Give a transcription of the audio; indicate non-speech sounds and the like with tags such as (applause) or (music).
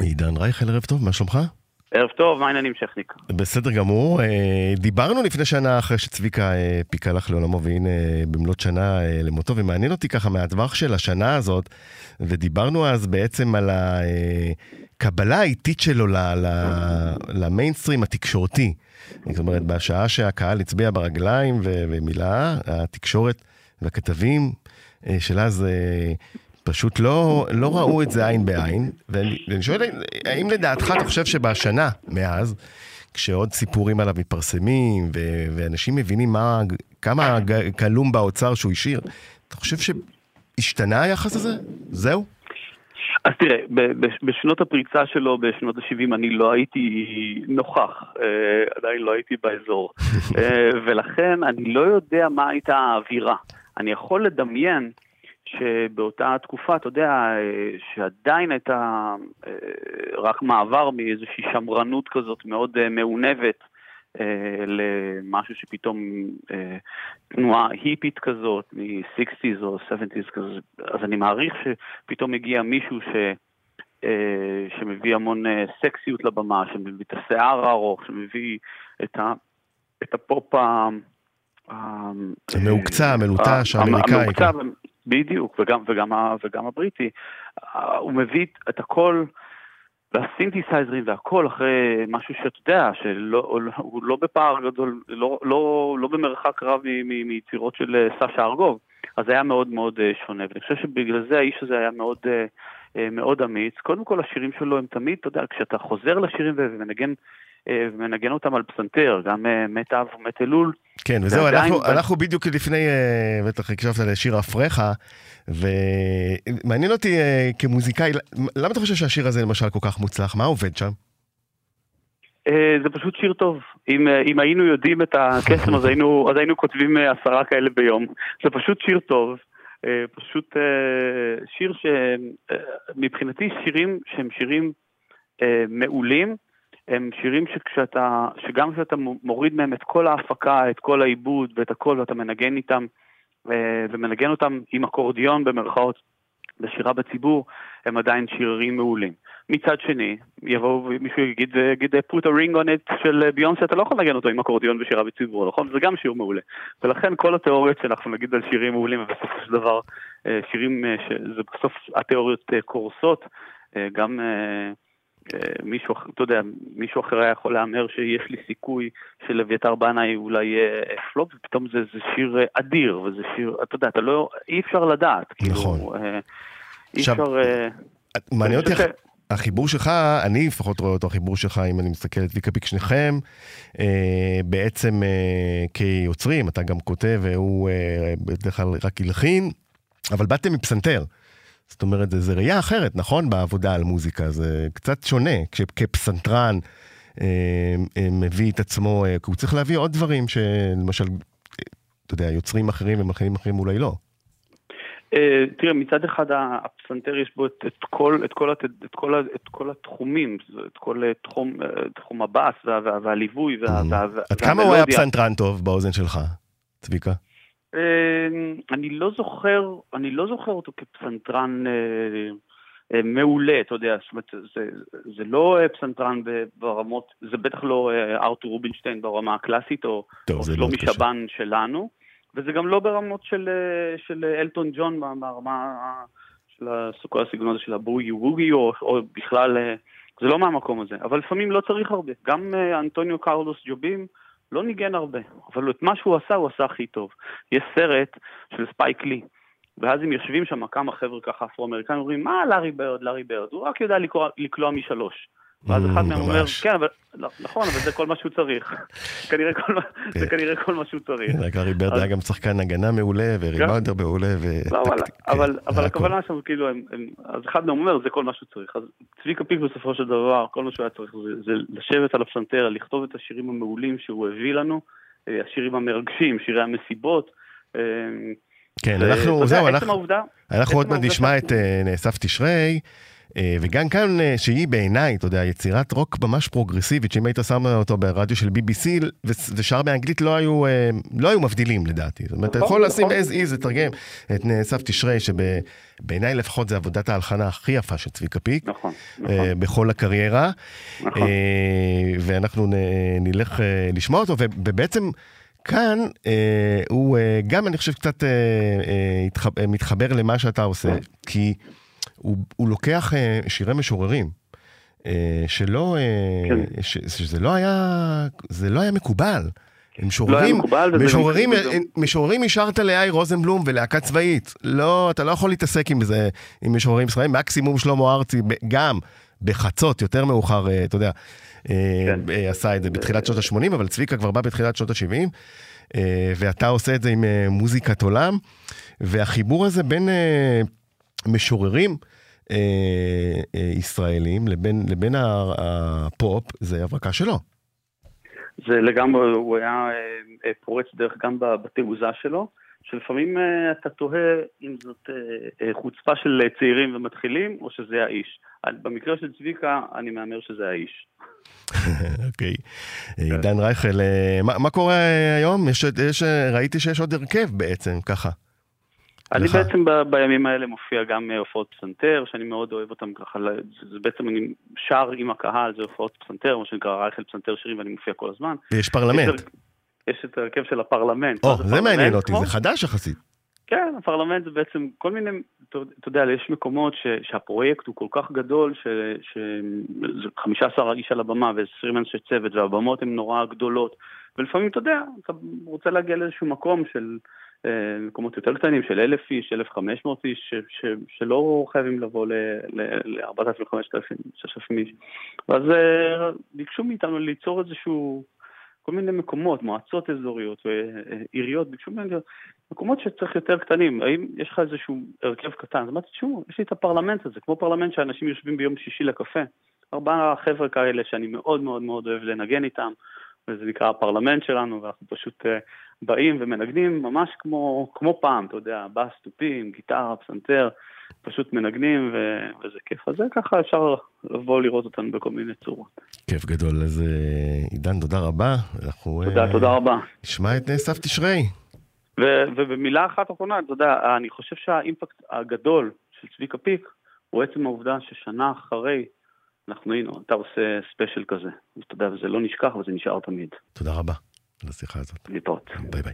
עידן רייכל, ערב טוב, מה שלומך? ערב טוב, מה העניינים שכניק? בסדר גמור. אה, דיברנו לפני שנה אחרי שצביקה אה, פיקה לך לעולמו, והנה במלאת שנה אה, למותו, ומעניין אותי ככה מהטווח של השנה הזאת, ודיברנו אז בעצם על הקבלה האיטית שלו למיינסטרים התקשורתי. זאת אומרת, בשעה שהקהל הצביע ברגליים ומילא, התקשורת והכתבים של אז פשוט לא, לא ראו את זה עין בעין, ואני, ואני שואל, האם לדעתך אתה חושב שבשנה מאז, כשעוד סיפורים עליו מתפרסמים, ו- ואנשים מבינים מה, כמה כלום באוצר שהוא השאיר, אתה חושב שהשתנה היחס הזה? זהו? אז תראה, בשנות הפריצה שלו, בשנות ה-70, אני לא הייתי נוכח, אה, עדיין לא הייתי באזור, (laughs) אה, ולכן אני לא יודע מה הייתה האווירה. אני יכול לדמיין שבאותה תקופה, אתה יודע, אה, שעדיין הייתה אה, רק מעבר מאיזושהי שמרנות כזאת מאוד אה, מעונבת למשהו שפתאום תנועה היפית כזאת, מ-60's או 70's כזה, אז אני מעריך שפתאום הגיע מישהו ש... שמביא המון סקסיות לבמה, שמביא את השיער הארוך, שמביא את, ה... את הפופ ה... המעוקצע, המלוטש, האמריקאי. המעוקצע. בדיוק, וגם, וגם, וגם הבריטי. הוא מביא את הכל, והסינתסייזרים והכל אחרי משהו שאתה יודע, שהוא לא בפער גדול, לא, לא, לא במרחק רב מיצירות של אה, סשה ארגוב. אז זה היה מאוד מאוד אה, שונה, ואני חושב שבגלל זה האיש הזה היה מאוד, אה, מאוד אמיץ. קודם כל השירים שלו הם תמיד, אתה יודע, כשאתה חוזר לשירים ומנגן אה, ומנגן אותם על פסנתר, גם אה, מת אב ומת אלול. כן, וזהו, אנחנו, ב... אנחנו בדיוק לפני, אה, בטח הקשבת לשיר אפריך, ומעניין אותי כמוזיקאי, למה אתה חושב שהשיר הזה למשל כל כך מוצלח? מה עובד שם? זה פשוט שיר טוב. אם, אם היינו יודעים את הקסם, אז היינו, אז היינו כותבים עשרה כאלה ביום. זה פשוט שיר טוב. פשוט שיר שמבחינתי שירים שהם שירים מעולים, הם שירים שכשאתה, שגם כשאתה מוריד מהם את כל ההפקה, את כל העיבוד ואת הכל, ואתה מנגן איתם, אה, ומנגן אותם עם אקורדיון במרכאות בשירה בציבור, הם עדיין שירים מעולים. מצד שני, יבואו מישהו יגיד, יגיד put a ring on it של ביונסה, אתה לא יכול לנגן אותו עם אקורדיון בשירה בציבור, נכון? זה גם שיר מעולה. ולכן כל התיאוריות שאנחנו נגיד על שירים מעולים, ובסופו של דבר אה, שירים, אה, זה בסוף התיאוריות קורסות, גם... אה, מישהו, אתה יודע, מישהו אחר היה יכול להמר שיש לי סיכוי של אביתר בנאי אולי יהיה פלופ, ופתאום זה, זה שיר אדיר, וזה שיר, אתה יודע, אתה לא, אי אפשר לדעת. כאילו, נכון. כאילו, אי אפשר... אה, מעניין אותי... החיבור שלך, אני לפחות רואה אותו, החיבור שלך, אם אני מסתכל את ויקה פיק שניכם, אה, בעצם אה, כיוצרים, אתה גם כותב, והוא אה, בדרך כלל רק הלחין, אבל באתם מפסנתר. זאת אומרת, זה ראייה אחרת, נכון? בעבודה על מוזיקה, זה קצת שונה, כפסנתרן אה, אה, מביא את עצמו, אה, הוא צריך להביא עוד דברים שלמשל, אתה יודע, יוצרים אחרים ומלחינים אחרים אולי לא. תראה, מצד אחד הפסנתר יש בו את, את, כל, את, כל, את, את, כל, את כל התחומים, את כל תחום, תחום הבאס וה, וה, והליווי. וה, וה, עד כמה הוא היה פסנתרן טוב באוזן שלך, צביקה? אני לא זוכר, אני לא זוכר אותו כפסנתרן אה, אה, מעולה, אתה יודע, זאת אומרת, זה, זה לא אה, פסנתרן ברמות, זה בטח לא ארתור רובינשטיין ברמה הקלאסית, או, או שלומי שבן שלנו, וזה גם לא ברמות של, של אלטון ג'ון ברמה של כל הסגנון הזה של הבוגי ווגי, או, או בכלל, זה לא מהמקום הזה, אבל לפעמים לא צריך הרבה. גם אנטוניו קרלוס ג'ובים, לא ניגן הרבה, אבל את מה שהוא עשה, הוא עשה הכי טוב. יש סרט של ספייק לי, ואז הם יושבים שם כמה חבר'ה ככה אפרו-אמריקאים, אומרים, מה לארי ברד, לארי ברד, הוא רק יודע לקלוע, משלוש. ואז אחד מהם אומר, כן, אבל, נכון, אבל זה כל מה שהוא צריך. זה כן. כנראה כל מה שהוא צריך. גארי ברד היה גם שחקן הגנה מעולה, וריבאונדר מעולה, ו... לא, אבל כן, הכוונה שם, כאילו, אז אחד מהם אומר, זה כל מה שהוא צריך. אז צביקה פיק בסופו של דבר, כל מה שהוא היה צריך זה לשבת על הפסנתר, לכתוב את השירים המעולים שהוא הביא לנו, אה, השירים המרגשים, שירי המסיבות. אה, כן, אנחנו, זהו, אנחנו עוד מעט נשמע את אה, נאסף תשרי. אה, וגם כאן, אה, שהיא בעיניי, אתה יודע, יצירת רוק ממש פרוגרסיבית, שאם היית שם אותו ברדיו של BBC ושר באנגלית, לא היו, אה, לא היו מבדילים לדעתי. זאת אומרת, אתה יכול נכון, לשים נכון. as is, לתרגם את סף תשרי, שבעיניי לפחות זה עבודת ההלחנה הכי יפה של צביקה פיק, נכון, נכון. בכל הקריירה. נכון. ואנחנו נלך לשמוע אותו, ובעצם... כאן אה, הוא אה, גם, אני חושב, קצת אה, אה, מתחבר למה שאתה עושה, כי הוא, הוא לוקח אה, שירי משוררים, אה, שלא, אה, כן. ש, שזה לא היה, זה לא היה מקובל. הם משוררים, לא משוררים, משוררים השארת לאי רוזנבלום ולהקה צבאית. לא, אתה לא יכול להתעסק עם זה, עם משוררים ישראלים. מקסימום שלמה ארצי, גם בחצות, יותר מאוחר, אתה יודע, כן. עשה את זה בתחילת שנות ה-80, אבל צביקה כבר בא בתחילת שנות ה-70, ואתה עושה את זה עם מוזיקת עולם, והחיבור הזה בין משוררים ישראלים לבין, לבין הפופ, זה הברקה שלו. זה לגמרי, הוא היה פורץ דרך גם בתעוזה שלו. שלפעמים uh, אתה תוהה אם זאת uh, חוצפה של צעירים ומתחילים, או שזה האיש. במקרה של צביקה, אני מהמר שזה האיש. (laughs) אוקיי. עידן רייכל, מה, מה קורה היום? יש, יש, ראיתי שיש עוד הרכב בעצם, ככה. אני לך. בעצם ב, בימים האלה מופיע גם הופעות פסנתר, שאני מאוד אוהב אותם ככה, זה בעצם אני שר עם הקהל, זה הופעות פסנתר, מה שנקרא רייכל פסנתר שירים, ואני מופיע כל הזמן. ויש פרלמנט. יש את ההרכב של הפרלמנט. או, זה מעניין אותי, זה חדש יחסית. כן, הפרלמנט זה בעצם כל מיני, אתה יודע, יש מקומות ש, שהפרויקט הוא כל כך גדול, שזה 15 איש על הבמה ו-20 אנשי צוות, והבמות הן נורא גדולות, ולפעמים, אתה יודע, אתה רוצה להגיע לאיזשהו מקום של אה, מקומות יותר קטנים, של 1,000 איש, 1,500 איש, ש, ש, שלא חייבים לבוא ל-4,000, 5,000, 6,000 איש. ואז אה, ביקשו מאיתנו ליצור איזשהו... כל מיני מקומות, מועצות אזוריות ועיריות ביקשו ממני מקומות שצריך יותר קטנים, האם יש לך איזשהו הרכב קטן? אז אמרתי, תשמעו, יש לי את הפרלמנט הזה, כמו פרלמנט שאנשים יושבים ביום שישי לקפה. ארבעה חבר'ה כאלה שאני מאוד מאוד מאוד אוהב לנגן איתם, וזה נקרא הפרלמנט שלנו, ואנחנו פשוט אה, באים ומנגנים ממש כמו, כמו פעם, אתה יודע, בס, תופים, גיטרה, פסנתר. פשוט מנגנים ו... וזה כיף. אז זה ככה אפשר לבוא לראות אותנו בכל מיני צורות. כיף גדול. אז אה, עידן, תודה רבה. אנחנו... תודה, אה, תודה רבה. נשמע את סף תשרי. ו- ובמילה אחת אחרונה, אתה יודע, אני חושב שהאימפקט הגדול של צביקה פיק הוא עצם העובדה ששנה אחרי אנחנו היינו, אתה עושה ספיישל כזה. אתה יודע, וזה לא נשכח וזה נשאר תמיד. תודה רבה על השיחה הזאת. להתראות. ביי ביי.